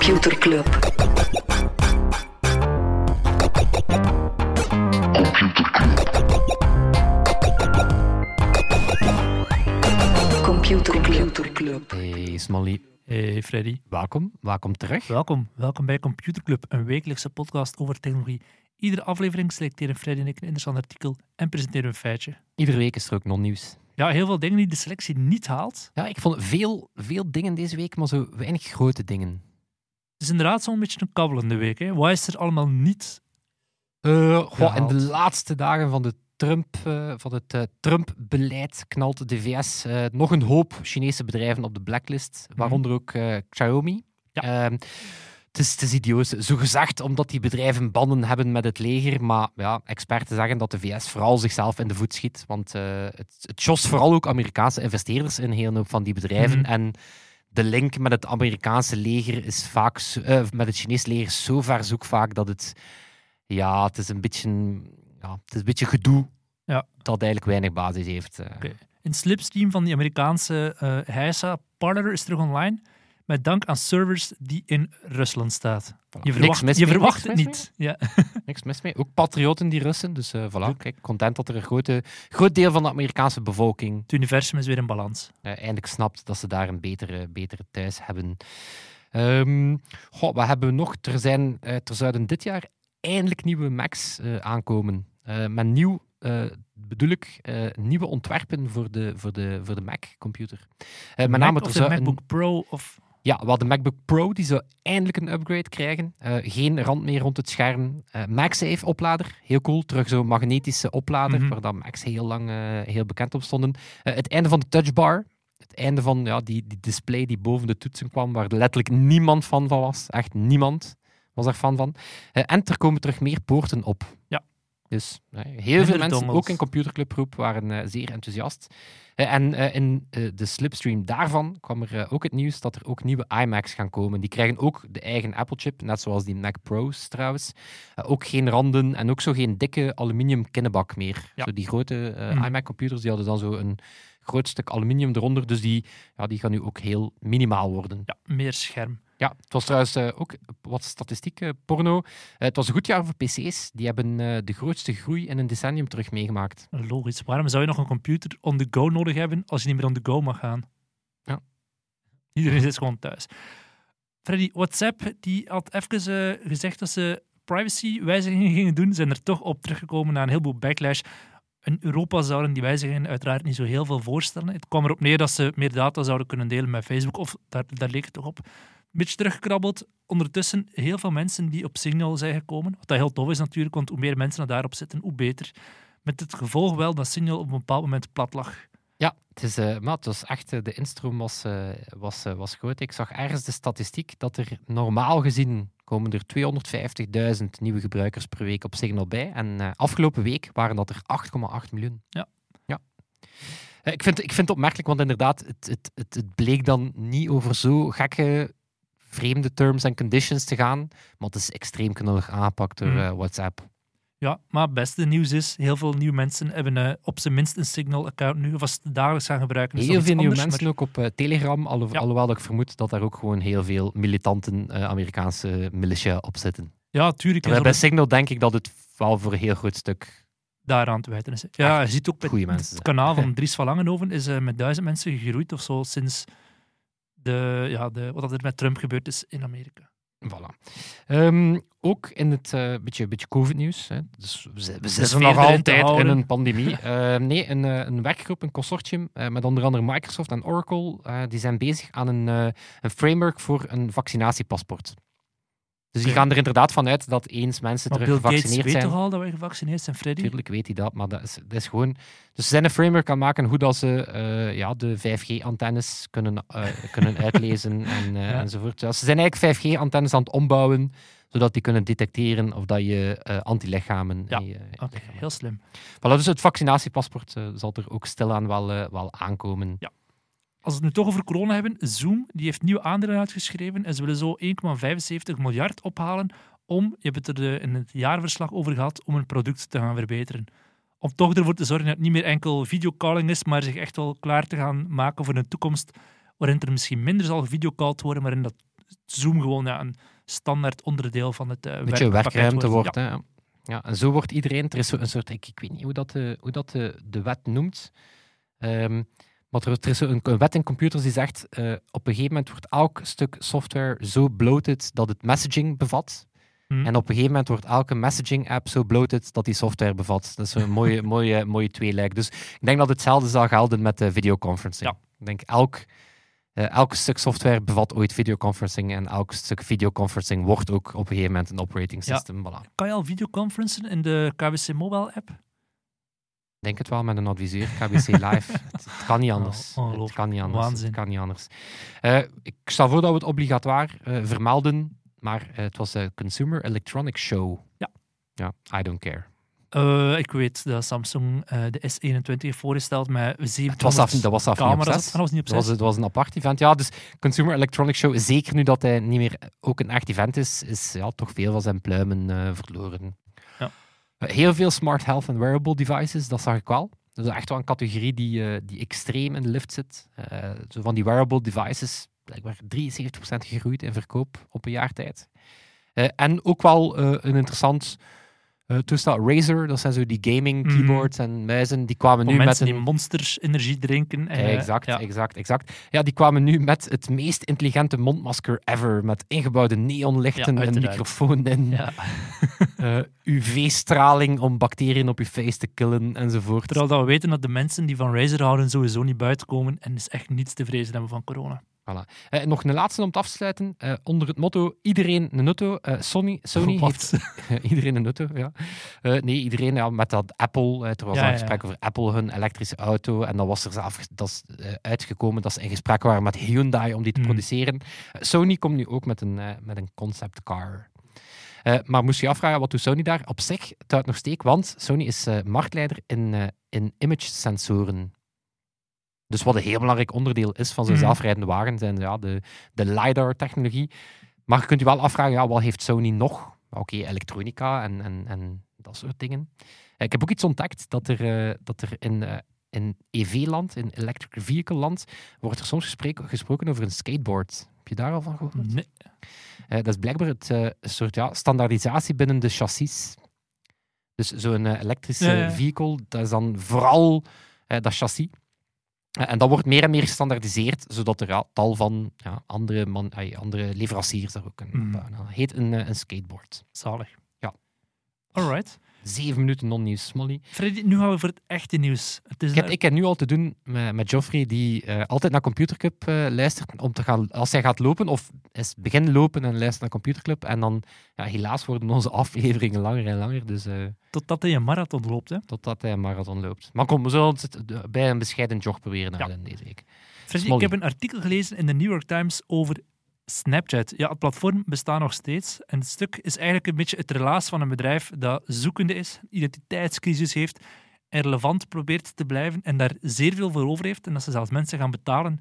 Computer Club. Computer Club. Hey Smally, Hey Freddy, welkom. Welkom terug. welkom. Welkom bij Computer Club, een wekelijkse podcast over technologie. Iedere aflevering selecteren Freddy en ik een interessant artikel en presenteren een feitje. Iedere week is er ook non-nieuws. Ja, heel veel dingen die de selectie niet haalt. Ja, ik vond veel, veel dingen deze week, maar zo weinig grote dingen. Het is inderdaad zo'n beetje een kabbelende week. Hè. Wat is er allemaal niet? Goh, in de laatste dagen van, de Trump, eh, van het eh, Trump-beleid knalt de VS nog een hoop Chinese bedrijven op de blacklist, waaronder ook Xiaomi. Ja. Ehm, het is, het is idioot, zo gezegd omdat die bedrijven banden hebben met het leger, maar ja, experten zeggen dat de VS vooral zichzelf in de voet schiet, want het, het vooral ook Amerikaanse investeerders in een hele hoop van die bedrijven Mhm. en de link met het Amerikaanse leger is vaak, eh, met het Chinese leger zo ver zoek vaak dat het, ja, het is een beetje, ja, het is een beetje gedoe Ja. dat eigenlijk weinig basis heeft. eh. Een slipstream van die Amerikaanse eh Heisa Parler is terug online, met dank aan servers die in Rusland staat. Je Niks verwacht, mis je mee, verwacht niks het mis niet. Ja. Niks mis mee. Ook patrioten die Russen, dus eh voilà, kijk, content dat er een grote, groot deel van de Amerikaanse bevolking Het universum is weer in balans. eh, eindelijk snapt dat ze daar een betere, betere thuis hebben. Ehm goh, wat hebben we nog? Er, zijn, eh, er zouden dit jaar eindelijk nieuwe Macs eh, aankomen. Eh met nieuw eh, bedoel ik eh, nieuwe ontwerpen voor de, voor de, voor de Mac-computer. Eh, met Mac name, of de een- MacBook Pro of... ja, wel de MacBook Pro die zou eindelijk een upgrade krijgen. Eh, geen rand meer rond het scherm. Eh MagSafe oplader, heel cool. Terug zo'n magnetische oplader, Mhm. waar dan Macs heel lang eh, heel bekend op stonden. Eh, het einde van de touchbar. Het einde van ja, die, die display die boven de toetsen kwam, waar letterlijk niemand fan van was. Echt niemand was er fan van. Eh, en er komen terug meer poorten op. Ja. Dus eh, heel Minder veel mensen, ook in computerclubgroep, waren eh, zeer enthousiast. Eh, en in de slipstream daarvan kwam er ook het nieuws dat er ook nieuwe iMacs gaan komen. Die krijgen ook de eigen Apple-chip, net zoals die Mac Pro's trouwens. Ook geen randen en ook zo geen dikke aluminium kinnebak meer. Ja. Zo die grote Mhm. iMac-computers die hadden dan zo een groot stuk aluminium eronder. Dus die, ja, die gaan nu ook heel minimaal worden. Ja, meer scherm. Ja, het was trouwens eh, ook wat statistiek, eh, porno. Eh, het was een goed jaar voor PC's. Die hebben de grootste groei in een decennium terug meegemaakt. Logisch. Waarom zou je nog een computer on the go nodig hebben als je niet meer on the go mag gaan? Ja. Iedereen is gewoon thuis. Freddy, WhatsApp die had even gezegd dat ze privacy-wijzigingen gingen doen. Zijn er toch op teruggekomen na een heleboel backlash. In Europa zouden die wijzigingen uiteraard niet zo heel veel voorstellen. Het kwam erop neer dat ze meer data zouden kunnen delen met Facebook. Of daar, daar leek het toch op. Een beetje teruggekrabbeld. Ondertussen heel veel mensen die op Signal zijn gekomen. Wat dat heel tof is natuurlijk, want hoe meer mensen er daarop zitten, hoe beter. Met het gevolg wel dat Signal op een bepaald moment plat lag. Ja, het, is, eh, maar het was echt, eh, de instroom was, eh, was, was groot. Ik zag ergens de statistiek dat er normaal gezien komen er 250.000 nieuwe gebruikers per week op Signal bij. En afgelopen week waren dat er 8,8 miljoen. Ja. ja. Ik, vind, ik vind het opmerkelijk, want inderdaad, het, het, het, het bleek dan niet over zo gekke, vreemde terms en conditions te gaan. Maar het is extreem knullig aangepakt door Mhm. eh, WhatsApp. Ja, maar het beste nieuws is, heel veel nieuwe mensen hebben eh, op zijn minst een Signal-account nu. Of als ze het dagelijks gaan gebruiken, Heel veel nieuwe anders, mensen ook op eh, Telegram, alho- Ja. alhoewel dat ik vermoed dat daar ook gewoon heel veel militanten Amerikaanse militia op zitten. Ja, tuurlijk. Bij Signal denk ik dat het wel voor een heel groot stuk daaraan te wijten is. Ja, je ziet ook goeie mensen het kanaal van Dries van Langenhoven is met duizend mensen gegroeid of zo sinds de, ja, de, wat er met Trump gebeurd is in Amerika. Voilà. Ehm, ook in het eh, beetje, beetje COVID-nieuws. hè. Dus we, we zitten nog altijd in een pandemie. Eh, nee, een, eh, een werkgroep, een consortium eh, met onder andere Microsoft en Oracle. die zijn bezig aan een, een framework voor een vaccinatiepaspoort. Dus die gaan er inderdaad vanuit dat eens mensen Maar terug Bill Gates gevaccineerd weet zijn. toch al dat wij gevaccineerd zijn, Freddy? Natuurlijk weet hij dat, maar dat is, dat is gewoon... Dus ze zijn een framework aan het maken hoe dat ze eh, ja, de 5G-antennes kunnen, eh, kunnen uitlezen en, eh, Ja. enzovoort. Ja, ze zijn eigenlijk 5G-antennes aan het ombouwen, zodat die kunnen detecteren of dat je antilichamen Ja, je, heel slim. Voilà, dus het vaccinatiepaspoort zal er ook stilaan wel, wel aankomen. Ja. Als we het nu toch over corona hebben, Zoom die heeft nieuwe aandelen uitgeschreven en ze willen zo 1,75 miljard ophalen om, je hebt het er eh, in het jaarverslag over gehad, om een product te gaan verbeteren. Om toch ervoor te zorgen dat het niet meer enkel videocalling is, maar zich echt wel klaar te gaan maken voor een toekomst waarin er misschien minder zal gevideocalled worden, waarin dat Zoom gewoon ja, een standaard onderdeel van het uh, Een beetje werkruimte wordt. wordt. Hè? Ja, en zo wordt iedereen. Er is zo een soort. Ik, ik weet niet hoe dat de, hoe dat de, de wet noemt. Ehm, maar er, er is zo een, een wet in computers die zegt. eh, op een gegeven moment wordt elk stuk software zo bloated dat het messaging bevat. Hm. En op een gegeven moment wordt elke messaging-app zo bloated dat die software bevat. Dat is een mooie, mooie, mooie tweeluik. Dus ik denk dat hetzelfde zal gelden met de videoconferencing. Ja. Ik denk elk, eh, elk stuk software bevat ooit videoconferencing en elk stuk videoconferencing wordt ook op een gegeven moment een operating Ja. system. Voilà. Kan je al videoconferencen in de KBC Mobile app? Denk het wel met een adviseur, KBC Live. het, het kan niet anders. Oh, het kan niet anders. Waanzin. Het kan niet anders. Eh, ik stel voor dat we het obligatoir eh, vermelden, maar eh, het was de Consumer Electronics Show. Ja. Ja, I don't care. Eh, ik weet dat Samsung eh, de S21 heeft voorgesteld met 700 Het was af, dat was af niet op. Dat was niet op Dat was, zes. het was een apart event. Ja, dus Consumer Electronics Show, zeker nu dat hij niet meer ook een echt event is, is ja, toch veel van zijn pluimen eh, verloren. Heel veel smart health en wearable devices, dat zag ik wel. Dat is echt wel een categorie die, eh, die extreem in de lift zit. Eh, zo van die wearable devices, blijkbaar 73% gegroeid in verkoop op een jaar tijd. Eh, en ook wel een interessant toestel, Razer, dat zijn zo die gaming Mhm. keyboards en muizen, die kwamen nu met een... die monsters energie drinken. En, Exact, ja. exact, exact. Ja, die kwamen nu met het meest intelligente mondmasker ever. Met ingebouwde neonlichten, Ja, uiteraard. microfoon in, Ja. eh, UV-straling om bacteriën op je face te killen enzovoort. Terwijl dat we weten dat de mensen die van Razer houden sowieso niet buiten komen en dus echt niets te vrezen hebben van corona. Eh, nog een laatste om te afsluiten. Eh, onder het motto iedereen een. Eh, Sony, Sony heeft... iedereen een auto, ja. Nee, iedereen ja, met dat Apple. er was Ja, ja, gesprek over Apple, hun elektrische auto. En dan was er zelf dat is, uitgekomen dat ze in gesprek waren met Hyundai om die te Hmm. produceren. Sony komt nu ook met een, met een concept car. Eh, maar moest je afvragen, wat doet Sony daar? Op zich, het houdt nog steek, want Sony is eh, marktleider in, eh, in image-sensoren. Dus wat een heel belangrijk onderdeel is van zo'n Mhm. zelfrijdende wagen, zijn ja, de, de LiDAR-technologie. Maar je kunt je wel afvragen, ja, wat heeft Sony nog? Oké, elektronica en, en, en dat soort dingen. Ik heb ook iets ontdekt, dat er, dat er in, in EV-land, in electric vehicle-land, wordt er soms gesproken over een skateboard. Je daar al van gehoord? Nee. Eh, dat is blijkbaar het, eh, een soort ja, standaardisatie binnen de chassis. Dus zo'n eh, elektrische Ja, ja. vehicle, dat is dan vooral dat chassis. En dat wordt meer en meer gestandaardiseerd, zodat er tal van ja, andere, man, andere leveranciers daar ook kunnen Mm. Dat heet een, een skateboard. Zalig. Ja. Alright. Zeven minuten non-nieuws, Smolly. Freddy, nu gaan we voor het echte nieuws. Het is Ik heb, ik heb nu al te doen met, met Geoffrey, die eh, altijd naar Computerclub eh, luistert. Om te gaan, als hij gaat lopen, of is begin lopen en luistert naar Computerclub. En dan, ja, helaas worden onze afleveringen langer en langer. Dus eh, Totdat hij een marathon loopt. Hè. totdat hij een marathon loopt. Maar kom, we zullen het bij een bescheiden jog proberen Ja. deze week. Freddy, ik heb een artikel gelezen in de New York Times over Snapchat. Ja, het platform bestaat nog steeds. En het stuk is eigenlijk een beetje het relaas van een bedrijf dat zoekende is, identiteitscrisis heeft en relevant probeert te blijven en daar zeer veel voor over heeft. En dat ze zelfs mensen gaan betalen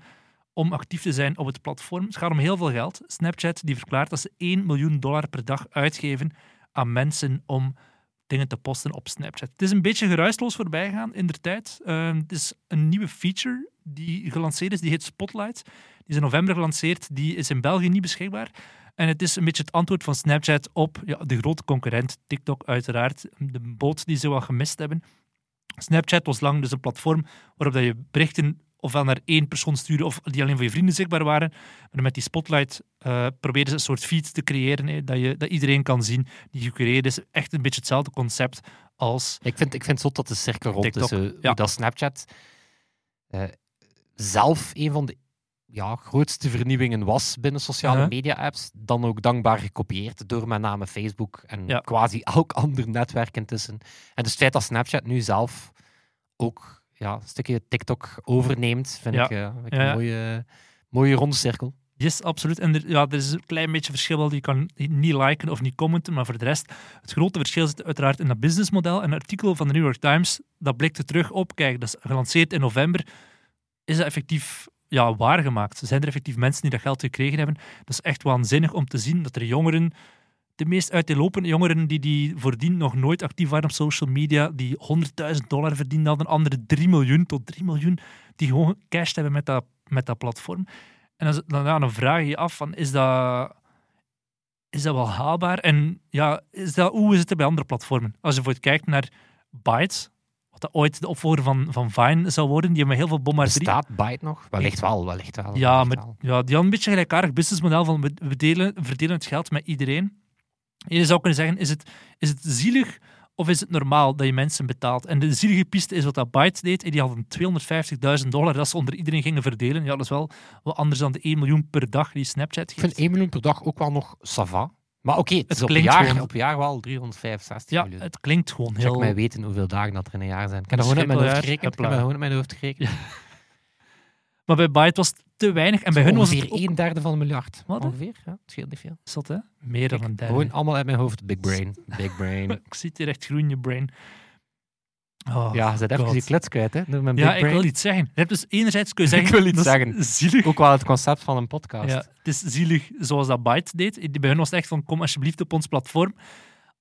om actief te zijn op het platform. Het gaat om heel veel geld. Snapchat die verklaart dat ze 1 miljoen dollar per dag uitgeven aan mensen om dingen te posten op Snapchat. Het is een beetje geruisloos voorbij gaan in de tijd. Eh, het is een nieuwe feature die gelanceerd is, die heet Spotlight. Die is in november gelanceerd, die is in België niet beschikbaar. En het is een beetje het antwoord van Snapchat op ja, de grote concurrent, TikTok uiteraard. De boot die ze wel gemist hebben. Snapchat was lang dus een platform waarop dat je berichten ofwel naar één persoon stuurde of die alleen voor je vrienden zichtbaar waren. Maar met die Spotlight eh probeerden ze een soort feed te creëren hè, dat, je, dat iedereen kan zien die gecureerd is. Echt een beetje hetzelfde concept als Ik vind, ik vind het zot dat de cirkel rond TikTok, is. ja. Dat Snapchat eh, zelf een van de ja, grootste vernieuwingen was binnen sociale Uh-huh. media-apps. Dan ook dankbaar gekopieerd door met name Facebook en Ja. quasi elk ander netwerk intussen. En dus het feit dat Snapchat nu zelf ook ja, een stukje TikTok overneemt, vind Ja. ik, eh, vind ik Ja, ja. een mooie, mooie ronde cirkel. Yes, absoluut. En er, ja, er is een klein beetje verschil wel. Je kan niet liken of niet commenten, maar voor de rest, het grote verschil zit uiteraard in dat businessmodel. Een artikel van de New York Times, dat blikte terug op, kijk, dat is gelanceerd in november, is dat effectief ja, waargemaakt? Zijn er effectief mensen die dat geld gekregen hebben? Dat is echt waanzinnig om te zien dat er jongeren, de meest uiteenlopende jongeren die, die voordien nog nooit actief waren op social media, die 100.000 dollar verdiend hadden, anderen 3 miljoen tot 3 miljoen, die gewoon gecashed hebben met dat, met dat platform. En dan, dan, ja, dan vraag je je af, van, is, dat, is dat wel haalbaar? En ja, is dat, hoe is het er bij andere platformen? Als je bijvoorbeeld kijkt naar Bytes, wat dat ooit de opvolger van, van Vine zou worden, die hebben heel veel bombarderie. Bestaat Byte nog? Wellicht wel, wellicht wel. Ja, maar, ja, die hadden een beetje een gelijkaardig businessmodel van we we delen, verdelen het geld met iedereen. Je zou kunnen zeggen, is het, is het zielig of is het normaal dat je mensen betaalt? En de zielige piste is wat dat Byte deed. En die hadden 250.000 dollar dat ze onder iedereen gingen verdelen. Ja, dat is wel wat anders dan de 1 miljoen per dag die Snapchat Ik geeft. vind 1 miljoen per dag ook wel nog sava. Maar oké, het is Het op klinkt jaar, gewoon- op jaar wel 365 Ja, miljoen. het klinkt gewoon Check heel... mij weten hoeveel dagen dat er in een jaar zijn. Ik heb dat gewoon uit mijn hoofd gerekend. Ik heb dat gewoon uit mijn hoofd gerekend. Maar bij Byte was het te weinig. En bij hun was het ook... een derde van een miljard. Wat? Ongeveer, ja. Het scheelt niet veel. Zot, hè? Meer dan een derde. Gewoon allemaal uit mijn hoofd. Big brain. Big brain. Ik zie het hier echt groen in je brain. Oh, ja, ze even God. je klets kwijt, hè. Door mijn Ja, big ik brain. wil iets zeggen. Je hebt dus enerzijds kun je Ik zeggen... wil iets zeggen. Zielig. Ook wel het concept van een podcast. Ja, het is zielig zoals dat Byte deed. Bij hun was het echt van, kom alsjeblieft op ons platform.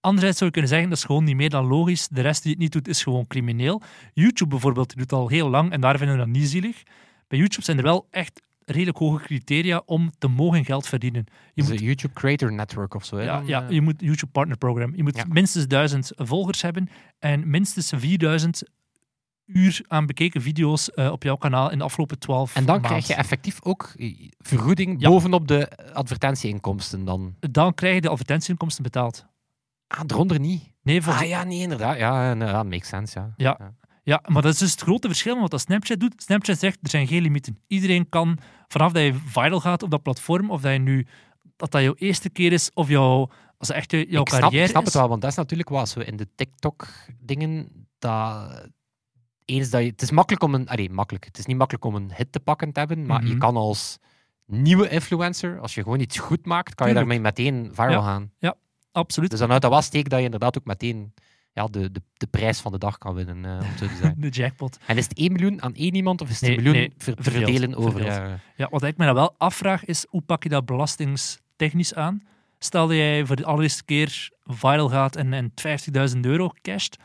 Anderzijds zou je kunnen zeggen, dat is gewoon niet meer dan logisch. De rest die het niet doet, is gewoon crimineel. YouTube bijvoorbeeld, die doet het al heel lang en daar vinden we dat niet zielig. Bij YouTube zijn er wel echt redelijk hoge criteria om te mogen geld verdienen. Je Dus moet, YouTube Creator Network of zo. Hè, ja, eh, je moet YouTube Partner Program. Je moet Ja. minstens 1000 volgers hebben en minstens 4000 uur aan bekeken video's eh, op jouw kanaal in de afgelopen 12 En dan maanden. krijg je effectief ook eh, vergoeding Ja. bovenop de advertentieinkomsten dan. Dan krijg je de advertentieinkomsten betaald. Ah, eronder niet. Nee, volgens Ah ja, nee, inderdaad. Ja, ja makes sense, ja. Ja. Ja, maar dat is dus het grote verschil met wat Snapchat doet. Snapchat zegt, er zijn geen limieten. Iedereen kan, vanaf dat je viral gaat op dat platform, of dat je nu, dat dat jouw eerste keer is, of jouw, als echt jouw ik snap, carrière ik snap het wel, want dat is natuurlijk wat zo in de TikTok-dingen. Dat eens dat je, het is makkelijk om een, allee, makkelijk. Het is niet makkelijk om een hit te pakken te hebben, maar je Mhm. kan als nieuwe influencer, als je gewoon iets goed maakt, kan je daarmee meteen viral Ja. gaan. Absoluut. Dus dan uit dat was steek dat je inderdaad ook meteen ja, de, de, de prijs van de dag kan winnen, eh, om zo te zeggen. De jackpot. En is het 1 miljoen aan één iemand of is het Nee, een miljoen nee, ver- te verdeeld, verdelen over... eh, Ja, wat ik me dan wel afvraag is, hoe pak je dat belastingstechnisch aan? Stel dat jij voor de allereerste keer viral gaat en, en 50.000 euro casht.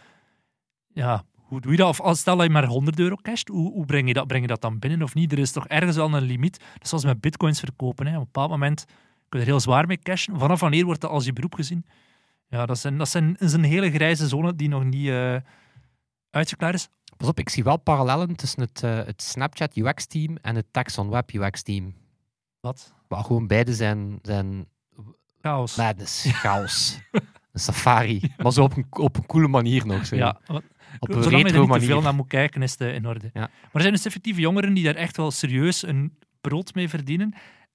Ja, hoe doe je dat? Of stel dat je maar 100 euro casht, hoe, hoe breng, je dat, breng je dat dan binnen of niet? Er is toch ergens wel een limiet. Dat is zoals met bitcoins verkopen. Hè. Op een bepaald moment kun je er heel zwaar mee cashen. Vanaf wanneer wordt dat als je beroep gezien? Ja, dat, zijn, dat, zijn, is een hele grijze zone die nog niet eh uitgeklaard is. Pas op, ik zie wel parallellen tussen het, eh, het Snapchat UX-team en het Taxon Web UX-team. Wat? Maar gewoon beide zijn, zijn Chaos. madness, chaos. een safari, maar zo op een, op een coole manier nog. Zo. Ja, wat- op een Zolang je er niet te veel naar moet kijken, is het eh, in orde. Ja. Maar er zijn dus effectieve jongeren die daar echt wel serieus een brood mee verdienen.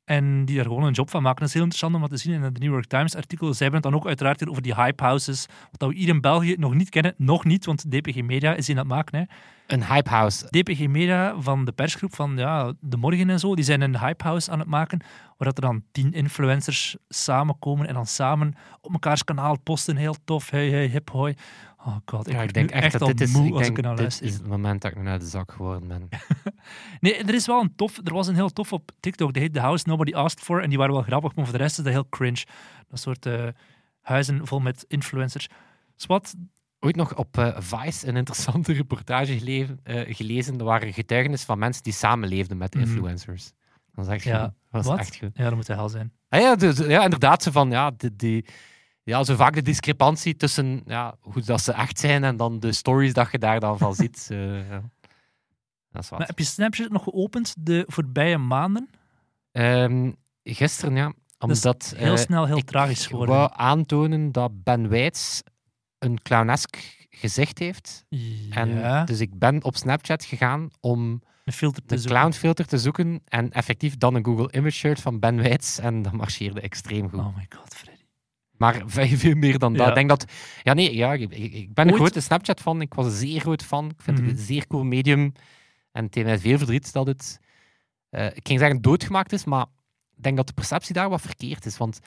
En die daar gewoon een job van maken. Dat is heel interessant om wat te zien in het New York Times artikel. Zij hebben het dan ook uiteraard hier over die hype houses. Wat we hier in België nog niet kennen. Nog niet, want DPG Media is in het maken. Hè. Een hype house. DPG Media van de persgroep van ja, De Morgen en zo, die zijn een hype house aan het maken. Waar dat er dan tien influencers samenkomen en dan samen op mekaars kanaal posten. Heel tof. Hey, hey, hip, hoi. Oh god, ik, Ja, ik denk echt, echt dat dit is, moe ik denk, dit is het moment dat ik naar de zak geworden ben. Nee, er is wel een tof. Er was een heel tof op TikTok. Die heet The House Nobody Asked For. En die waren wel grappig, maar voor de rest is dat heel cringe. Dat soort eh, huizen vol met influencers. Swat, Ooit nog op eh, Vice een interessante reportage eh, gelezen. Er waren getuigenissen van mensen die samenleefden met Mhm. influencers. Dat was echt Ja, goed. Dat was echt goed. ja, dat moet de hel zijn. Ah ja, dus, ja, inderdaad. Zo van, ja, die, die, ja, zo vaak de discrepantie tussen ja, hoe dat ze echt zijn en dan de stories dat je daar dan van ziet. eh, ja. Dat is wat. Maar heb je Snapchat nog geopend de voorbije maanden? Ehm, gisteren, ja. Dat Omdat Heel eh, snel heel ik tragisch geworden. wou aantonen dat Ben Weitz een clownesk gezicht heeft. En Dus ik ben op Snapchat gegaan om een filter te de zoeken. clownfilter te zoeken en effectief dan een Google Image Shirt van Ben Weitz en dat marcheerde extreem goed. Oh my god. Maar veel, meer dan dat. Ja. Ik denk dat... Ja, nee, ja, ik, ik- ben een grote Snapchat-fan. Ik was een zeer groot fan. Ik vind Mhm. het een zeer cool medium. En het deed mij veel verdriet dat het... eh, ik ging zeggen doodgemaakt is, maar ik denk dat de perceptie daar wat verkeerd is. Want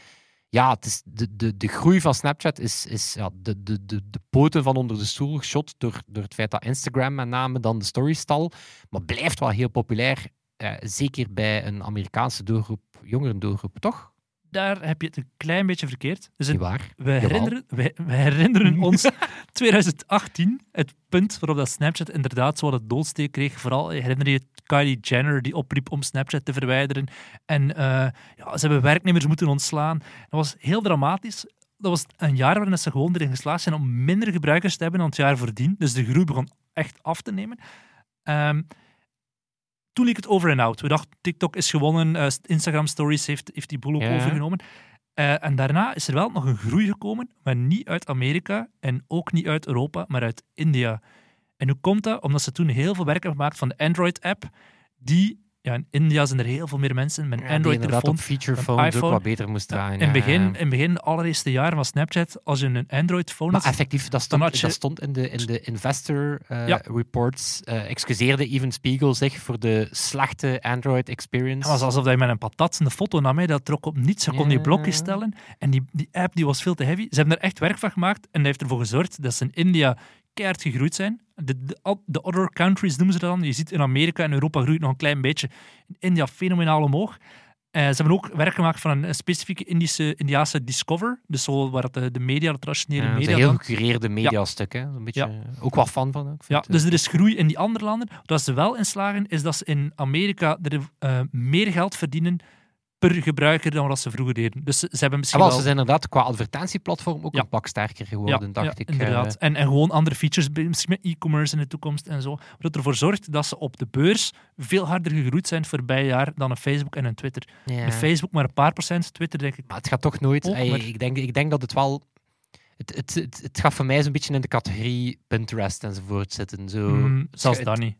ja, het is de, de, de groei van Snapchat is, is ja, de, de, de, de poten van onder de stoel geschot door, door het feit dat Instagram met name dan de story stal. Maar blijft wel heel populair. eh, zeker bij een Amerikaanse doelgroep, jongeren doelgroep, toch? Daar heb je het een klein beetje verkeerd. Dus Niet het- waar? we, herinneren, we, we herinneren ons 2018, het punt waarop dat Snapchat inderdaad zo wat het doodsteek kreeg. Vooral herinner je Kylie Jenner die opriep om Snapchat te verwijderen. En eh, ja, ze hebben werknemers moeten ontslaan. Dat was heel dramatisch. Dat was een jaar waarin ze gewoon erin geslaagd zijn om minder gebruikers te hebben dan het jaar voordien. Dus de groei begon echt af te nemen. Ehm, toen liep het over en out. We dachten, TikTok is gewonnen, eh, Instagram Stories heeft, heeft die boel ook Ja. overgenomen. Eh, en daarna is er wel nog een groei gekomen, maar niet uit Amerika en ook niet uit Europa, maar uit India. En hoe komt dat? Omdat ze toen heel veel werk hebben gemaakt van de Android-app, die, ja, in India zijn er heel veel meer mensen met een Ja, Android-telefoon. op feature een phones ook iPhone. wat beter moest draaien. In het ja, begin, in het begin, de allereerste jaren van Snapchat, als je een Android-phone Maar had, effectief, dat stond, had je- dat stond in de, in de investor eh, Ja. reports. eh excuseerde Even Spiegel zich voor de slechte Android experience. Het was alsof je met een patat een foto nam. Hè. Dat trok op niets. Je kon die blokjes stellen. En die, die app die was veel te heavy. Ze hebben er echt werk van gemaakt. En dat heeft ervoor gezorgd dat ze in India keihard gegroeid zijn. De, de, other countries noemen ze dat dan. Je ziet in Amerika en Europa groeit nog een klein beetje. In India fenomenaal omhoog. Eh, ze hebben ook werk gemaakt van een, specifieke Indische, Indiaanse Discover. Dus zo waar de, de media, de traditionele Ja, media... een heel dan- gecureerde mediastuk. hè. Een beetje, Ja. Ook wel fan van. ik vind Ja, dus eh, er is groei in die andere landen. Wat ze wel in slagen, is dat ze in Amerika er, eh, meer geld verdienen per gebruiker dan wat ze vroeger deden. Dus ze, ze hebben misschien wel, wel... ze zijn inderdaad qua advertentieplatform ook Ja. een pak sterker geworden, dacht ik. eh. inderdaad. En, en gewoon andere features, misschien met e-commerce in de toekomst en zo. Wat ervoor zorgt dat ze op de beurs veel harder gegroeid zijn voorbij jaar dan een Facebook en een Twitter. Een Facebook maar een paar procent, Twitter denk ik. Maar het gaat toch nooit... Maar- ik, denk, ik denk dat het wel... Het, het, het, het gaat voor mij zo'n beetje in de categorie Pinterest enzovoort zitten. Zo. Mm, zelfs het- dat niet.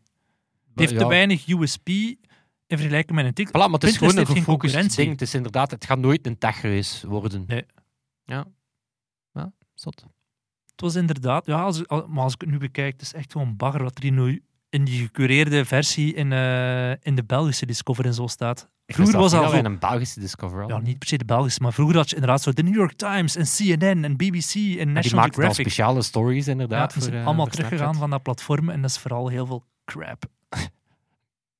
Het heeft te weinig USP in vergelijking met een. Voilà, maar het is gewoon een gefocust concurrentie. ding. Het is inderdaad, het gaat nooit een techreus worden. Nee. Ja. Ja, zot. Het was inderdaad, ja, als, al- maar als ik het nu bekijk, het is echt gewoon bagger wat er nu in die gecureerde versie in, eh, in de Belgische Discover en zo staat. Vroeger was al dat wij een Belgische Discover. Ja, niet per se de Belgische, maar vroeger had je inderdaad zo de New York Times en CNN en BBC en die National maakten dan Geographic. speciale stories Ja, inderdaad. die voor, zijn eh, allemaal teruggegaan van dat platform en dat is vooral heel veel crap.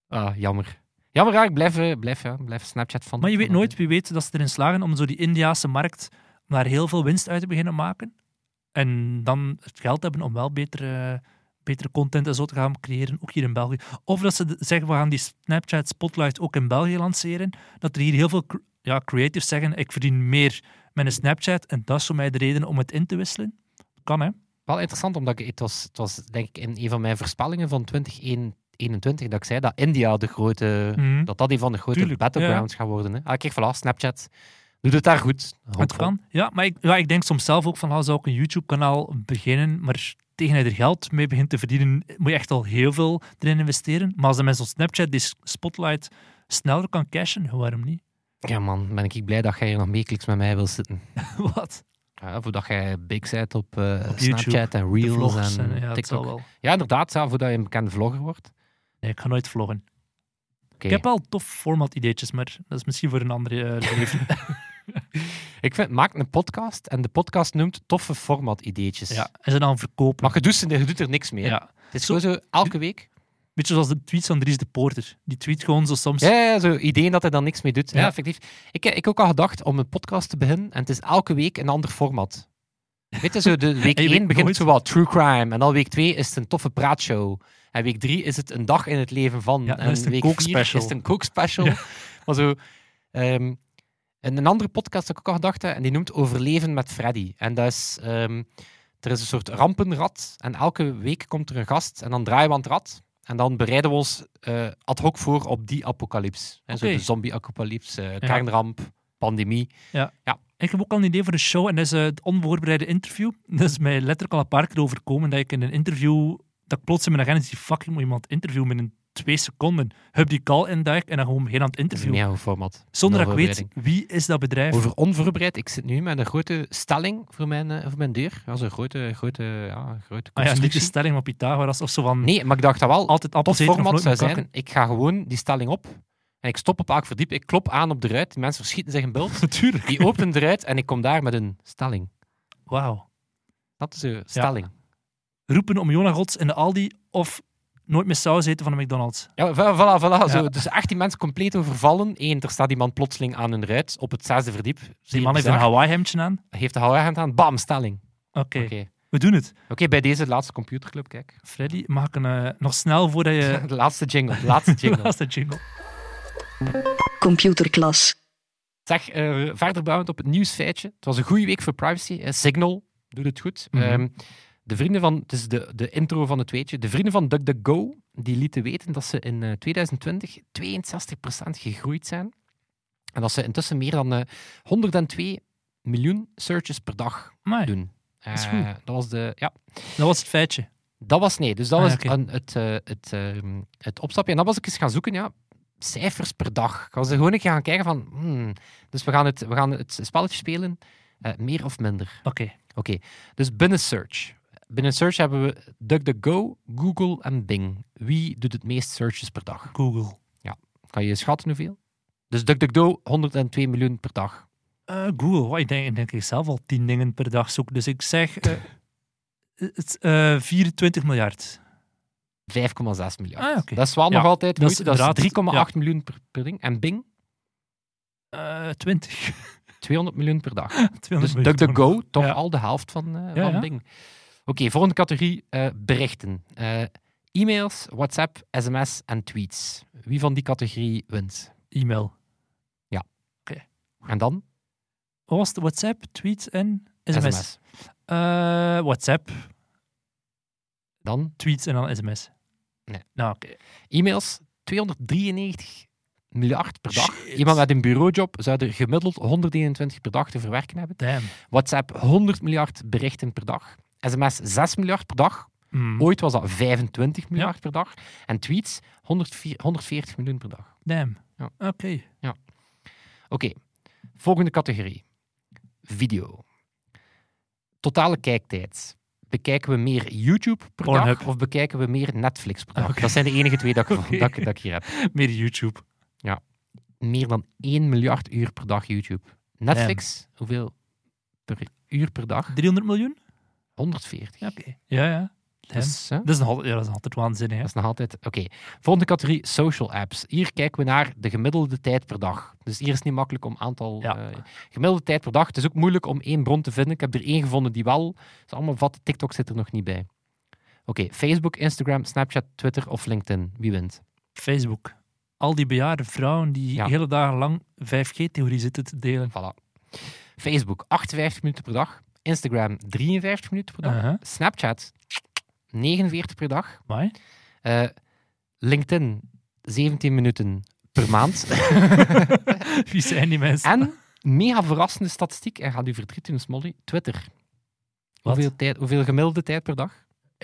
Ah, jammer. Jammer, ja, ik blijf, eh, blijf, ja, blijf Snapchat van. Maar je weet van- nooit, wie weet dat ze erin slagen om zo die Indiaanse markt om daar heel veel winst uit te beginnen maken. En dan het geld hebben om wel betere, betere content en zo te gaan creëren, ook hier in België. Of dat ze de- zeggen, we gaan die Snapchat Spotlight ook in België lanceren. Dat er hier heel veel cr- ja, creatives zeggen, ik verdien meer met een Snapchat en dat is voor mij de reden om het in te wisselen. Kan, hè? Wel interessant, omdat ik, het, was, het was denk ik in een van mijn voorspellingen van 2021 dat ik zei dat India de grote, Mhm. dat dat een van de grote Tuurlijk, battlegrounds gaat worden. Hè. Ah, kijk, voilà, Snapchat doet het daar goed. Het kan. Ja, maar ik, ja, ik denk soms zelf ook van, ah, zou ik een YouTube-kanaal beginnen, maar tegen hij er geld mee begint te verdienen, moet je echt al heel veel erin investeren. Maar als de mensen op Snapchat die Spotlight sneller kan cashen, waarom niet? Ja man, ben ik blij dat jij hier nog meekliks met mij wil zitten. Wat? Ja, voordat jij big bent op, eh, Op Snapchat en Reels en, en, ja, TikTok. Ja, inderdaad, voordat je een bekende vlogger wordt. Nee, ik ga nooit vloggen. Ik heb wel tof format-ideetjes, maar dat is misschien voor een andere eh, leven. Ik vind, maak een podcast en de podcast noemt toffe format-ideetjes. ja, en ze dan verkopen. Maar je doet, je doet er niks mee. ja. Het is Zo- elke week. Beetje zoals de tweets van Dries de Poorter. Die tweet gewoon zo soms. Ja, ja, zo ideeën dat hij dan niks mee doet. Ja, Ja. effectief. Ik heb ik ook al gedacht om een podcast te beginnen en het is elke week een ander format. Weet je, zo de week En je 1 weet begint nooit- zo wat true crime en dan week 2 is het een toffe praatshow. En week 3 is het een dag in het leven van. Ja, en is week kookspecial. 4 is het een kookspecial. Ja. Maar zo... ehm, en een andere podcast dat ik ook al gedacht heb, en die noemt Overleven met Freddy. En dat is... ehm, er is een soort rampenrad en elke week komt er een gast en dan draaien we aan het rad. En dan bereiden we ons eh, ad hoc voor op die apocalyps. En zo de zombie-apocalyps, eh, kernramp, pandemie. Ik heb ook al een idee voor een show en dat is eh, het onvoorbereide interview. Dat is mij letterlijk al een paar keer overkomen dat ik in een interview, dat ik plots in mijn agenda zie, fuck, ik moet iemand interviewen binnen twee seconden. Heb die call induik en dan gewoon begin aan het Dat is een interview. format. Zonder dat ik weet, wie is dat bedrijf? Over onvoorbereid, ik zit nu met een grote stelling voor mijn, eh, voor mijn deur. Ja, zo'n grote, grote, ja, grote Ah ja, niet de stelling van Pythagoras of zo van Nee, maar ik dacht dat wel. altijd Tot format zou zijn, ik ga gewoon die stelling op en ik stop op elk verdiep. Ik klop aan op de ruit, die mensen verschieten zich in beeld. Natuurlijk. Die openen de ruit en ik kom daar met een stelling. Wauw. Dat is een stelling. Roepen om Jonah Gods in de Aldi of nooit meer saus eten van de McDonald's. Ja, voilà, voilà. Zo, dus 18 mensen compleet overvallen. Eén, er staat iemand plotseling aan hun ruit op het zesde verdiep. Die man heeft een. Hawaii-hemdje aan. heeft de Hawaii aan. Bam, stelling. Oké, we doen het. Oké, bij deze laatste computerclub, kijk. Freddy, mag ik een, eh, nog snel voordat je... De laatste jingle, de laatste De jingle. laatste jingle. Computerklas. Zeg, eh, verder bouwend op het nieuwsfeitje. Het was een goede week voor privacy. Eh, Signal doet het goed. Mhm. Ehm, de vrienden van, het is de, de intro van het weetje. De vrienden van DuckDuckGo, die lieten weten dat ze in eh, 2020 62% gegroeid zijn. En dat ze intussen meer dan eh, 102 miljoen searches per dag Amai, doen. is Eh, goed. dat was de, ja, dat was het feitje. dat was nee. Dus dat Ah, was het, eh, het, ehm, het opstapje. En dan was ik eens gaan zoeken, ja, cijfers per dag. Ik was er gewoon een keer gaan kijken van, hmm, dus we gaan het, we gaan het spelletje spelen, eh, meer of minder. Oké, Oké, dus binnen search. Binnen search hebben we DuckDuckGo, Google en Bing. Wie doet het meest searches per dag? Google. Kan je schatten hoeveel? Dus DuckDuckGo, 102 miljoen per dag. Eh, Google, wat, ik denk, ik denk ik zelf al 10 dingen per dag zoek. Dus ik zeg eh, het, eh, 24 miljard. 5,6 miljard. Ah, oké. Dat is wel Ja, nog altijd dat is moeite. Dat is inderdaad- 3,8 miljoen per, per ding. En Bing, Eh 20. 200 miljoen per dag. 200 Dus. DuckDuckGo, toch Ja. al de helft van, eh, Ja, van ja. Bing. Oké, volgende categorie, eh, berichten. Eh, e-mails, WhatsApp, sms en tweets. Wie van die categorie wint? E-mail. En dan? Wat was het? WhatsApp, tweets en sms? sms. Eh, WhatsApp, Dan tweets en dan sms. Nee. Nou, oké. e-mails, 293 miljard per dag. Shit. Iemand met een bureaujob zou er gemiddeld 121 per dag te verwerken hebben. Damn. WhatsApp, 100 miljard berichten per dag. sms, 6 miljard per dag. Mm, Ooit was dat 25 miljard per dag. En tweets, 104 140 miljoen per dag. Damn. Ja. Oké. Oké, volgende categorie. Video. Totale kijktijd. Bekijken we meer YouTube per Pornhub. dag of bekijken we meer Netflix per dag? Dat zijn de enige twee dat ik, dat, ik- dat ik hier heb. Meer YouTube. Meer dan 1 miljard uur per dag YouTube. Netflix, hoeveel per uur per dag? 300 miljoen? 140. Ja, oké. Ja, ja. Dus, dat, is nog, altijd- ja, dat is altijd waanzinnig. Hè? dat is nog altijd... Oké. Volgende categorie, social apps. Hier kijken we naar de gemiddelde tijd per dag. Dus hier is het niet makkelijk om aantal... Ja. eh, gemiddelde tijd per dag. Het is ook moeilijk om één bron te vinden. Ik heb er één gevonden die wel... is allemaal vat. TikTok zit er nog niet bij. Oké, Facebook, Instagram, Snapchat, Twitter of LinkedIn. Wie wint? Facebook. Al die bejaarde vrouwen die Ja. hele dagen lang 5G-theorie zitten te delen. Voilà. Facebook, 58 minuten per dag. Instagram, 53 minuten per dag. Snapchat, 49 per dag. Eh, LinkedIn, 17 minuten per maand. Wie zijn die mensen? en, mega verrassende statistiek, en gaat u verdriet doen, Smolly, Twitter. Wat? Hoeveel, tijd, hoeveel gemiddelde tijd per dag?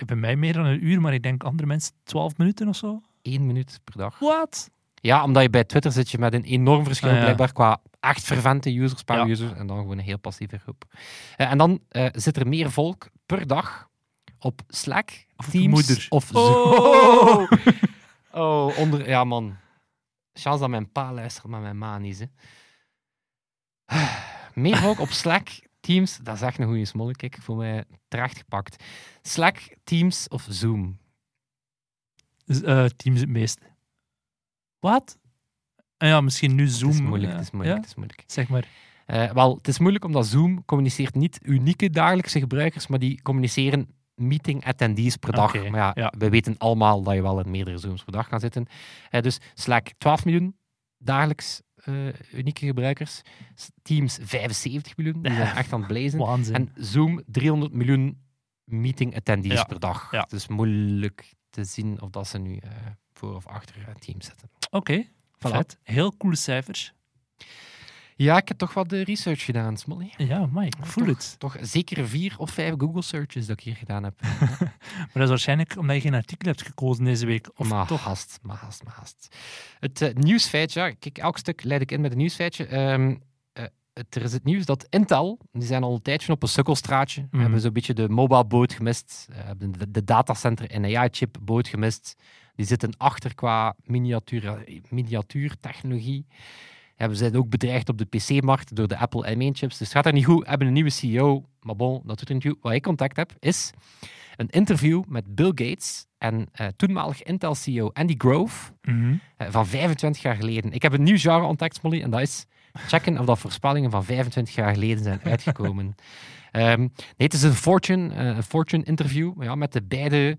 Bij mij meer dan een uur, maar ik denk andere mensen 12 minuten of zo. 1 minuut per dag. Wat? Ja, omdat je bij Twitter zit je met een enorm verschil Ah, ja. blijkbaar qua echt fervente users, paar Ja. users, en dan gewoon een heel passieve groep. Eh, en dan eh, zit er meer volk per dag op Slack, Of Teams moeder. of Zoom. Oh! Oh, onder... Ja, man. Chance dat mijn pa luistert, maar mijn ma niet, hè. Meer volk op Slack, Teams, dat is echt een goede smolle. Kijk, voor mij terecht gepakt. Slack, Teams of Zoom? Eh, Teams het meest. Wat? Ah ja, misschien nu Zoom. het is moeilijk, eh, het is moeilijk, ja? het is moeilijk. Zeg maar. Eh, wel, het is moeilijk omdat Zoom communiceert niet unieke dagelijkse gebruikers, maar die communiceren meeting attendees per dag. Maar ja, ja. we weten allemaal dat je wel in meerdere Zooms per dag kan zitten. Eh, dus Slack 12 miljoen dagelijks eh, unieke gebruikers. Teams 75 miljoen, die zijn echt aan het blazen. Waanzin. En Zoom 300 miljoen meeting attendees Ja, per dag. ja. Het is moeilijk te zien of dat ze nu eh, voor of achter eh, Teams zitten. Oké, Voilà. vet. Heel coole cijfers. Ja, ik heb toch wat de research gedaan, Smolly. Ja, maar ik voel toch, het. Toch zeker vier of vijf Google searches dat ik hier gedaan heb. Maar dat is waarschijnlijk omdat je geen artikel hebt gekozen deze week. Of maar toch? haast, maar haast, maar haast. Het eh, nieuwsfeitje, ja, kijk, elk stuk leid ik in met een nieuwsfeitje. Ehm, eh, er is het nieuws dat Intel, die zijn al een tijdje op een sukkelstraatje, Mhm. hebben zo'n beetje de mobile boot gemist, eh, hebben de, de datacenter en AI-chip boot gemist. Die zitten achter qua miniatuur, miniatuurtechnologie. Ja, we zijn ook bedreigd op de PC-markt door de Apple M1-chips. Dus het gaat er niet goed. We hebben een nieuwe CEO. Maar bon, dat doet er niet. Wat ik contact heb, is een interview met Bill Gates en eh, toenmalig Intel-CEO Andy Grove Mhm. eh, van 25 jaar geleden. Ik heb een nieuw genre ontdekt, Molly, en dat is checken of dat voorspellingen van 25 jaar geleden zijn uitgekomen. Ehm, nee, het is een Fortune, eh, Fortune interview ja, met de beide,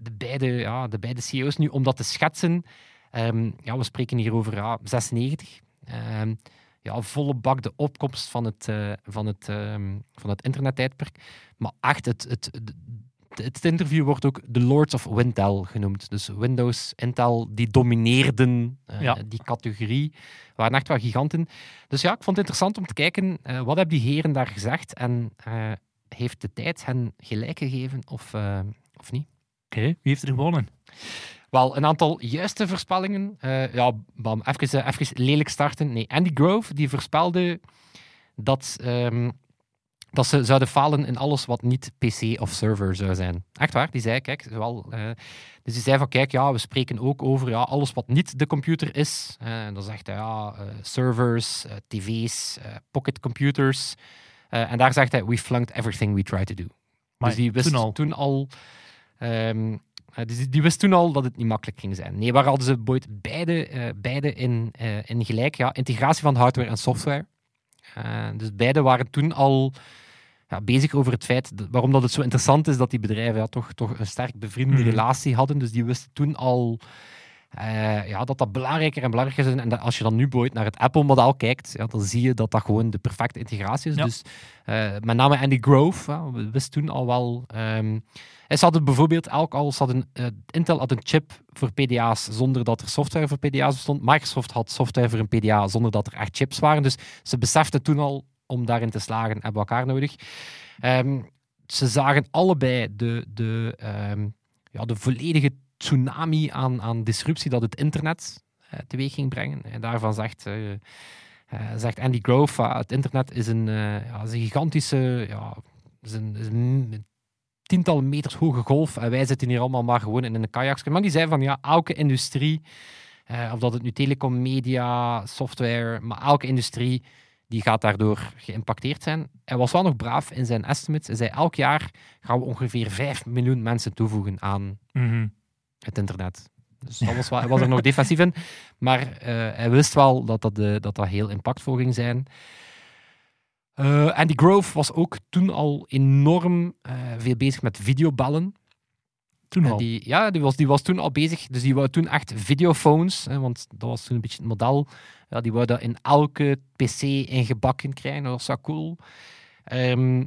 de, beide, ja, de beide CEO's. Nu, om dat te schetsen, ehm, ja, we spreken hier over ja, 96. Ehm, ja, volle bak de opkomst van het, eh, van het, ehm, van het internettijdperk. Maar echt, het, het, het, het interview wordt ook de Lords of Wintel genoemd. Dus Windows, Intel, die domineerden eh, Ja. die categorie. waren echt wel giganten. Dus ja, ik vond het interessant om te kijken, eh, wat hebben die heren daar gezegd? En heeft de tijd hen gelijk gegeven of, of niet? Oké, wie heeft er gewonnen? Wel, een aantal juiste voorspellingen. Eh, ja, bam, even, eh, even lelijk starten. Nee, Andy Grove die voorspelde dat, ehm, dat ze zouden falen in alles wat niet PC of server zou zijn. Echt waar, die zei, kijk, wel, eh, dus die zei van, kijk, ja, we spreken ook over ja, alles wat niet de computer is. En dan zegt hij, ja, servers, tv's, pocket computers. En daar zegt hij, we flunked everything we tried to do. Maar dus die wist toen al. toen al ehm, die, die wist toen al dat het niet makkelijk ging zijn. Nee, waar hadden ze boeit beide, eh, beide in, eh, in gelijk? Ja, integratie van hardware en software. Eh, dus beide waren toen al ja, bezig over het feit dat- waarom dat het zo interessant is dat die bedrijven ja, toch, toch een sterk bevriende Mhm. relatie hadden. Dus die wisten toen al eh, ja, dat dat belangrijker en belangrijker is. En als je dan nu bijvoorbeeld naar het Apple-model kijkt, ja, dan zie je dat dat gewoon de perfecte integratie is. Ja. Dus eh, met name Andy Grove, we wisten toen al wel. ehm, en ze hadden bijvoorbeeld elk al, hadden, eh, Intel had een chip voor PDA's zonder dat er software voor PDA's bestond. Microsoft had software voor een PDA zonder dat er echt chips waren. Dus ze beseften toen al, om daarin te slagen, hebben we elkaar nodig. Ehm, ze zagen allebei de, de, ehm, ja, de volledige tsunami aan, aan disruptie dat het internet eh, teweeg ging brengen. En daarvan zegt, eh, eh, zegt Andy Grove, ah, het internet is een, eh, ja, een gigantische, ja, is is tientallen meters hoge golf en wij zitten hier allemaal maar gewoon in een kajakje. Maar die zei van, ja, elke industrie, eh, of dat het nu telecom, media, software, maar elke industrie die gaat daardoor geïmpacteerd zijn. Hij was wel nog braaf in zijn estimates. Hij zei, elk jaar gaan we ongeveer 5 miljoen mensen toevoegen aan Mhm. Het internet. Dus was wel, hij was er nog defensief in. Maar eh, hij wist wel dat dat, de, dat dat heel impactvol ging zijn. Eh Andy Grove was ook toen al enorm eh, veel bezig met videobellen. Toen al. die, ja, die was, die was toen al bezig. Dus die wou toen echt videophones, hè, want dat was toen een beetje het model. Ja, die wou dat in elke PC ingebakken krijgen. Dat was zo cool. Ehm,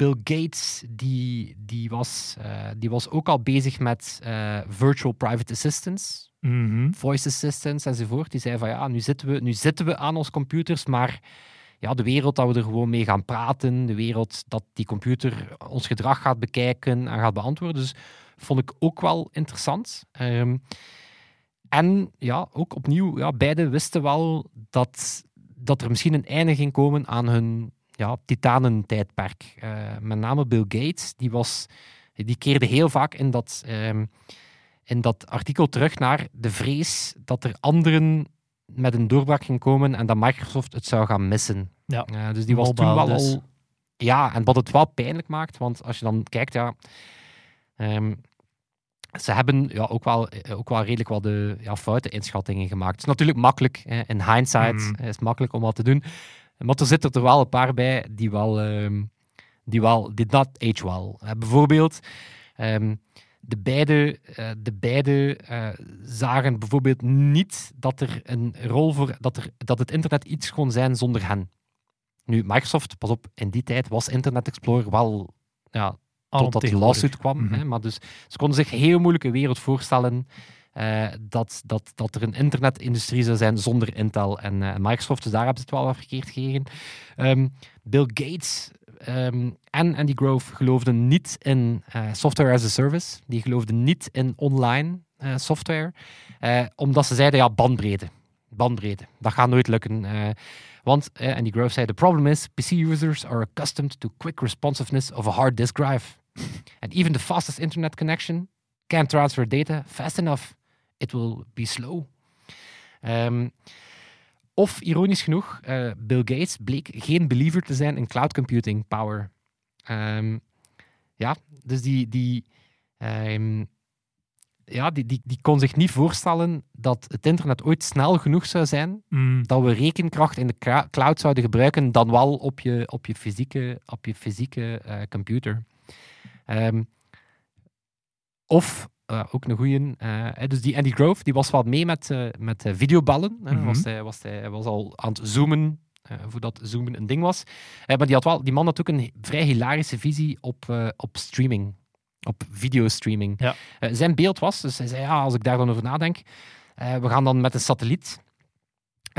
Bill Gates, die, die, was, eh, die was ook al bezig met eh, virtual private assistants Mhm. voice assistants enzovoort. Die zei van ja, nu zitten, we, nu zitten we aan onze computers, maar ja, de wereld dat we er gewoon mee gaan praten, de wereld dat die computer ons gedrag gaat bekijken en gaat beantwoorden. Dus vond ik ook wel interessant. Ehm, en ja, ook opnieuw, ja, beide wisten wel dat, dat er misschien een einde ging komen aan hun ja, titanentijdperk. Eh met name Bill Gates, die, was, die keerde heel vaak in dat... ehm, in dat artikel terug naar de vrees dat er anderen met een doorbraak ging komen en dat Microsoft het zou gaan missen. Ja. Eh, dus die was toen wel dus. al... Ja, en wat het wel pijnlijk maakt, want als je dan kijkt, ja... ehm, ze hebben ja, ook, wel, eh, ook wel redelijk wel de ja, foute inschattingen gemaakt. Het is natuurlijk makkelijk, hè, in hindsight eh, is het makkelijk om wat te doen. Maar er zitten er wel een paar bij die wel, ehm, die wel did not age well. Eh, bijvoorbeeld, ehm, de beide, eh, de beide eh, zagen bijvoorbeeld niet dat er een rol voor dat, er, dat het internet iets kon zijn zonder hen. Nu, Microsoft, pas op, in die tijd was Internet Explorer wel ja, totdat die lawsuit kwam. Mhm. Hè, maar dus ze konden zich een heel moeilijke wereld voorstellen eh, dat, dat, dat er een internetindustrie zou zijn zonder Intel en eh, Microsoft. Dus daar hebben ze het wel wat verkeerd gekregen. Ehm, Bill Gates ehm, en Andy Grove geloofden niet in eh, software as a service. Die geloofden niet in online software. omdat ze zeiden, ja, bandbreedte. Bandbreedte. Dat gaat nooit lukken. want, Andy Grove zei, the problem is, PC users are accustomed to quick responsiveness of a hard disk drive. And even the fastest internet connection can't transfer data fast enough. It will be slow. Ehm, Of, ironisch genoeg, eh, Bill Gates bleek geen believer te zijn in cloud computing power. Ehm, ja, dus die, die, ehm, ja, die, die, die kon zich niet voorstellen dat het internet ooit snel genoeg zou zijn Mm. dat we rekenkracht in de cloud zouden gebruiken dan wel op je, op je fysieke, op je fysieke eh, computer. Of, eh, ook een goeie, eh, dus die Andy Grove, die was wel mee met, eh, met videoballen. Mhm. was hij, was hij was al aan het zoomen, voordat zoomen een ding was. Maar die, had wel, die man had ook een vrij hilarische visie op, op streaming. Op videostreaming. Ja. Zijn beeld was, dus hij zei, ja, als ik daar dan over nadenk, we gaan dan met een satelliet.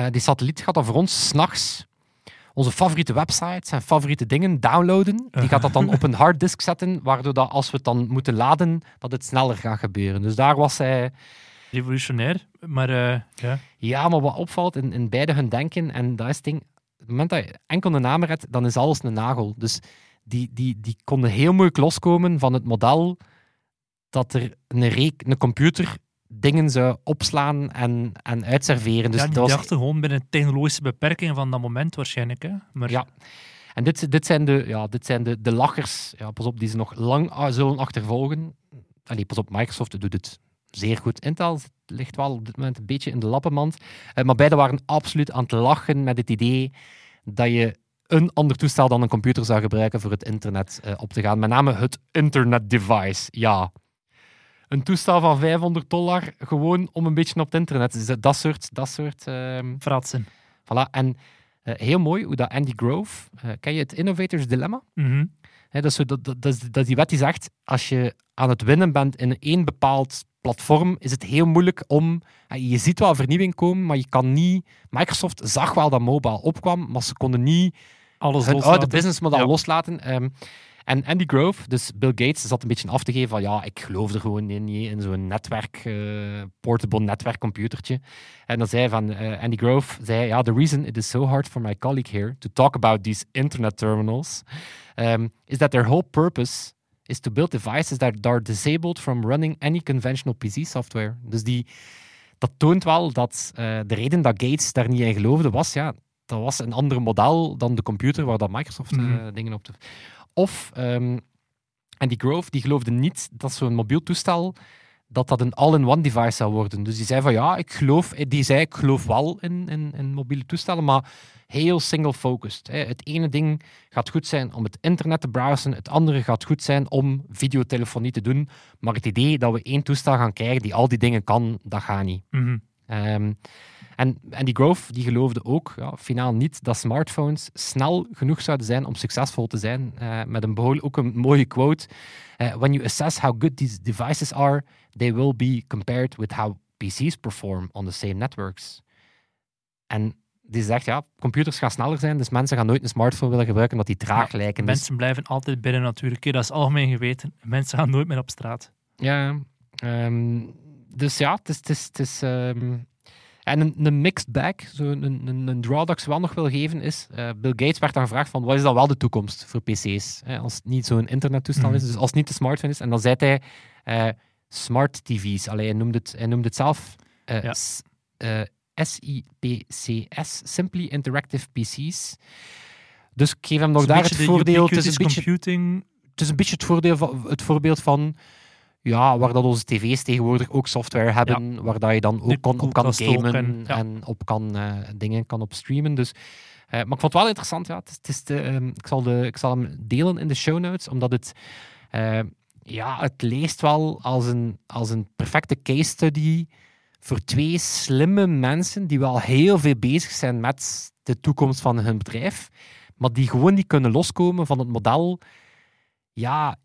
Die satelliet gaat dan voor ons s'nachts onze favoriete websites en favoriete dingen downloaden. Die gaat dat dan op een harddisk zetten, waardoor dat als we het dan moeten laden, dat het sneller gaat gebeuren. Dus daar was hij... Revolutionair, maar eh, ja. Ja, maar wat opvalt in, in beide hun denken, en dat is het ding, op het moment dat je enkel een naam redt, dan is alles een nagel. Dus die, die, die konden heel moeilijk loskomen van het model dat er een, reek, een computer dingen zou opslaan en, en uitserveren. Dus ja, die dat was dachten gewoon binnen technologische beperkingen van dat moment waarschijnlijk. Hè? Maar Ja. En dit, dit zijn, de, ja, dit zijn de, de lachers, ja, pas op, die ze nog lang ah, zullen achtervolgen. Allee, pas op, Microsoft doet het zeer goed. Intel ligt wel op dit moment een beetje in de lappenmand. Eh, maar beide waren absoluut aan het lachen met het idee dat je een ander toestel dan een computer zou gebruiken voor het internet eh, op te gaan. Met name het internet device, ja. Een toestel van 500 dollar, gewoon om een beetje op het internet. Dus dat soort... Dat soort ehm, fratsen. Voilà. En eh, heel mooi hoe dat Andy Grove, eh, ken je het Innovators Dilemma? Mhm. Dat, is zo, dat, dat, die wet die zegt, als je aan het winnen bent in één bepaald platform, is het heel moeilijk om... eh, Je ziet wel vernieuwing komen, maar je kan niet... Microsoft zag wel dat mobile opkwam, maar ze konden niet Alles hun loslaten. oude businessmodel Ja. loslaten. Ehm, en Andy Grove, dus Bill Gates, zat een beetje af te geven van ja, ik geloof er gewoon in, niet in zo'n netwerk, eh, portable netwerkcomputertje. En dan zei van eh, Andy Grove, zei ja, the reason it is so hard for my colleague here to talk about these internet terminals um, is that their whole purpose is to build devices that are disabled from running any conventional PC software. Dus die, dat toont wel dat eh, de reden dat Gates daar niet in geloofde was, ja, dat was een ander model dan de computer waar dat Microsoft Mhm. dingen op doet. Of ehm Andy Grove, die geloofde niet dat zo'n mobiel toestel dat dat een all-in-one device zou worden. Dus die zei van ja, ik geloof, eh, die zei ik geloof wel in, in, in mobiele toestellen, maar heel single-focused. Het ene ding gaat goed zijn om het internet te browsen, het andere gaat goed zijn om videotelefonie te doen, maar het idee dat we één toestel gaan krijgen die al die dingen kan, dat gaat niet. En, en die Grove die geloofde ook, ja, finaal niet, dat smartphones snel genoeg zouden zijn om succesvol te zijn. Eh, met een behoorlijk ook een mooie quote. Eh, When you assess how good these devices are, they will be compared with how PCs perform on the same networks. En die zegt, ja, computers gaan sneller zijn, dus mensen gaan nooit een smartphone willen gebruiken omdat die traag Ja, lijken. Dus- Mensen blijven altijd binnen natuurlijk. Dat is algemeen geweten. Mensen gaan nooit meer op straat. Ja, ehm, dus ja, het is. Het is, het is ehm, en een, een mixed bag, zo een, een, een draw dat ik ze wel nog wil geven, is: eh, Bill Gates werd dan gevraagd van wat is dan wel de toekomst voor PC's? Hè, als het niet zo'n internettoestel Mhm. is, dus als het niet de smartphone is. En dan zei hij: eh, smart TV's. Allee, hij, noemde het, hij noemde het zelf eh, Ja. s- SIPCS, Simply Interactive PC's. Dus ik geef hem nog daar het voordeel. Het is een beetje het, voordeel van, het voorbeeld van ja, waar dat onze tv's tegenwoordig ook software hebben, waar dat je dan ook kan, op kan gamen en- op kan eh, dingen kan op streamen. Dus, eh, maar ik vond het wel interessant. Ja. Het is, het is de, ehm, ik, zal de, ik zal hem delen in de show notes, omdat het, eh, ja, het leest wel als een, als een perfecte case study voor twee slimme mensen die wel heel veel bezig zijn met de toekomst van hun bedrijf, maar die gewoon niet kunnen loskomen van het model ja,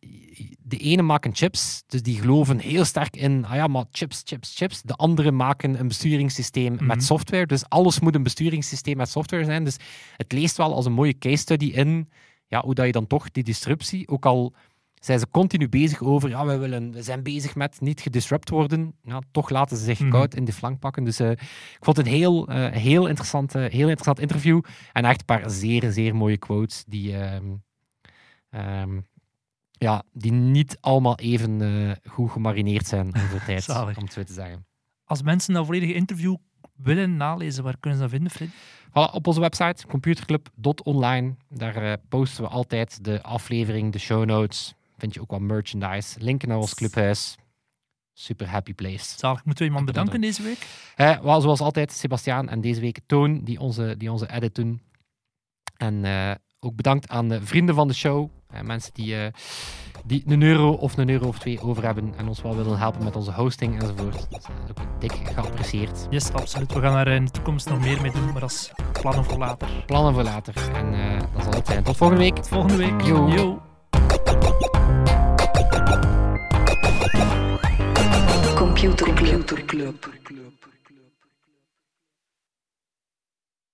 de ene maken chips, dus die geloven heel sterk in, ah ja, maar chips, chips, chips. De andere maken een besturingssysteem Mhm. met software, dus alles moet een besturingssysteem met software zijn. Dus het leest wel als een mooie case study in ja, hoe dat je dan toch die disruptie, ook al zijn ze continu bezig over, ja, we, willen, we zijn bezig met niet gedisrupt worden, ja, toch laten ze zich Mhm. koud in de flank pakken. Dus eh, ik vond het een heel, eh, heel, interessant, eh, heel interessant interview en echt een paar zeer, zeer mooie quotes die... ehm, ehm, ja, die niet allemaal even eh, goed gemarineerd zijn over tijd, Zalig. om het zo te zeggen. Als mensen dat volledige interview willen nalezen, waar kunnen ze dat vinden, Freddy? Voilà, op onze website computerclub.online. Daar eh, posten we altijd de aflevering, de show notes. Vind je ook wat merchandise. Linken naar ons clubhuis. Super happy place. Zalig. Moeten we iemand bedanken deze week? Eh, wel, zoals altijd, Sebastiaan en deze week Toon, die onze, die onze edit doen. En ook bedankt aan de vrienden van de show. Eh, mensen die, eh, die een euro of een euro of twee over hebben en ons wel willen helpen met onze hosting enzovoort. Dat is eh, ook dik geapprecieerd. Yes, absoluut. We gaan daar in de toekomst nog meer mee doen, maar dat is plannen voor later. Plannen voor later. En eh, dat zal het zijn. Tot volgende week. Tot volgende week. Yo. Yo. Computer Club.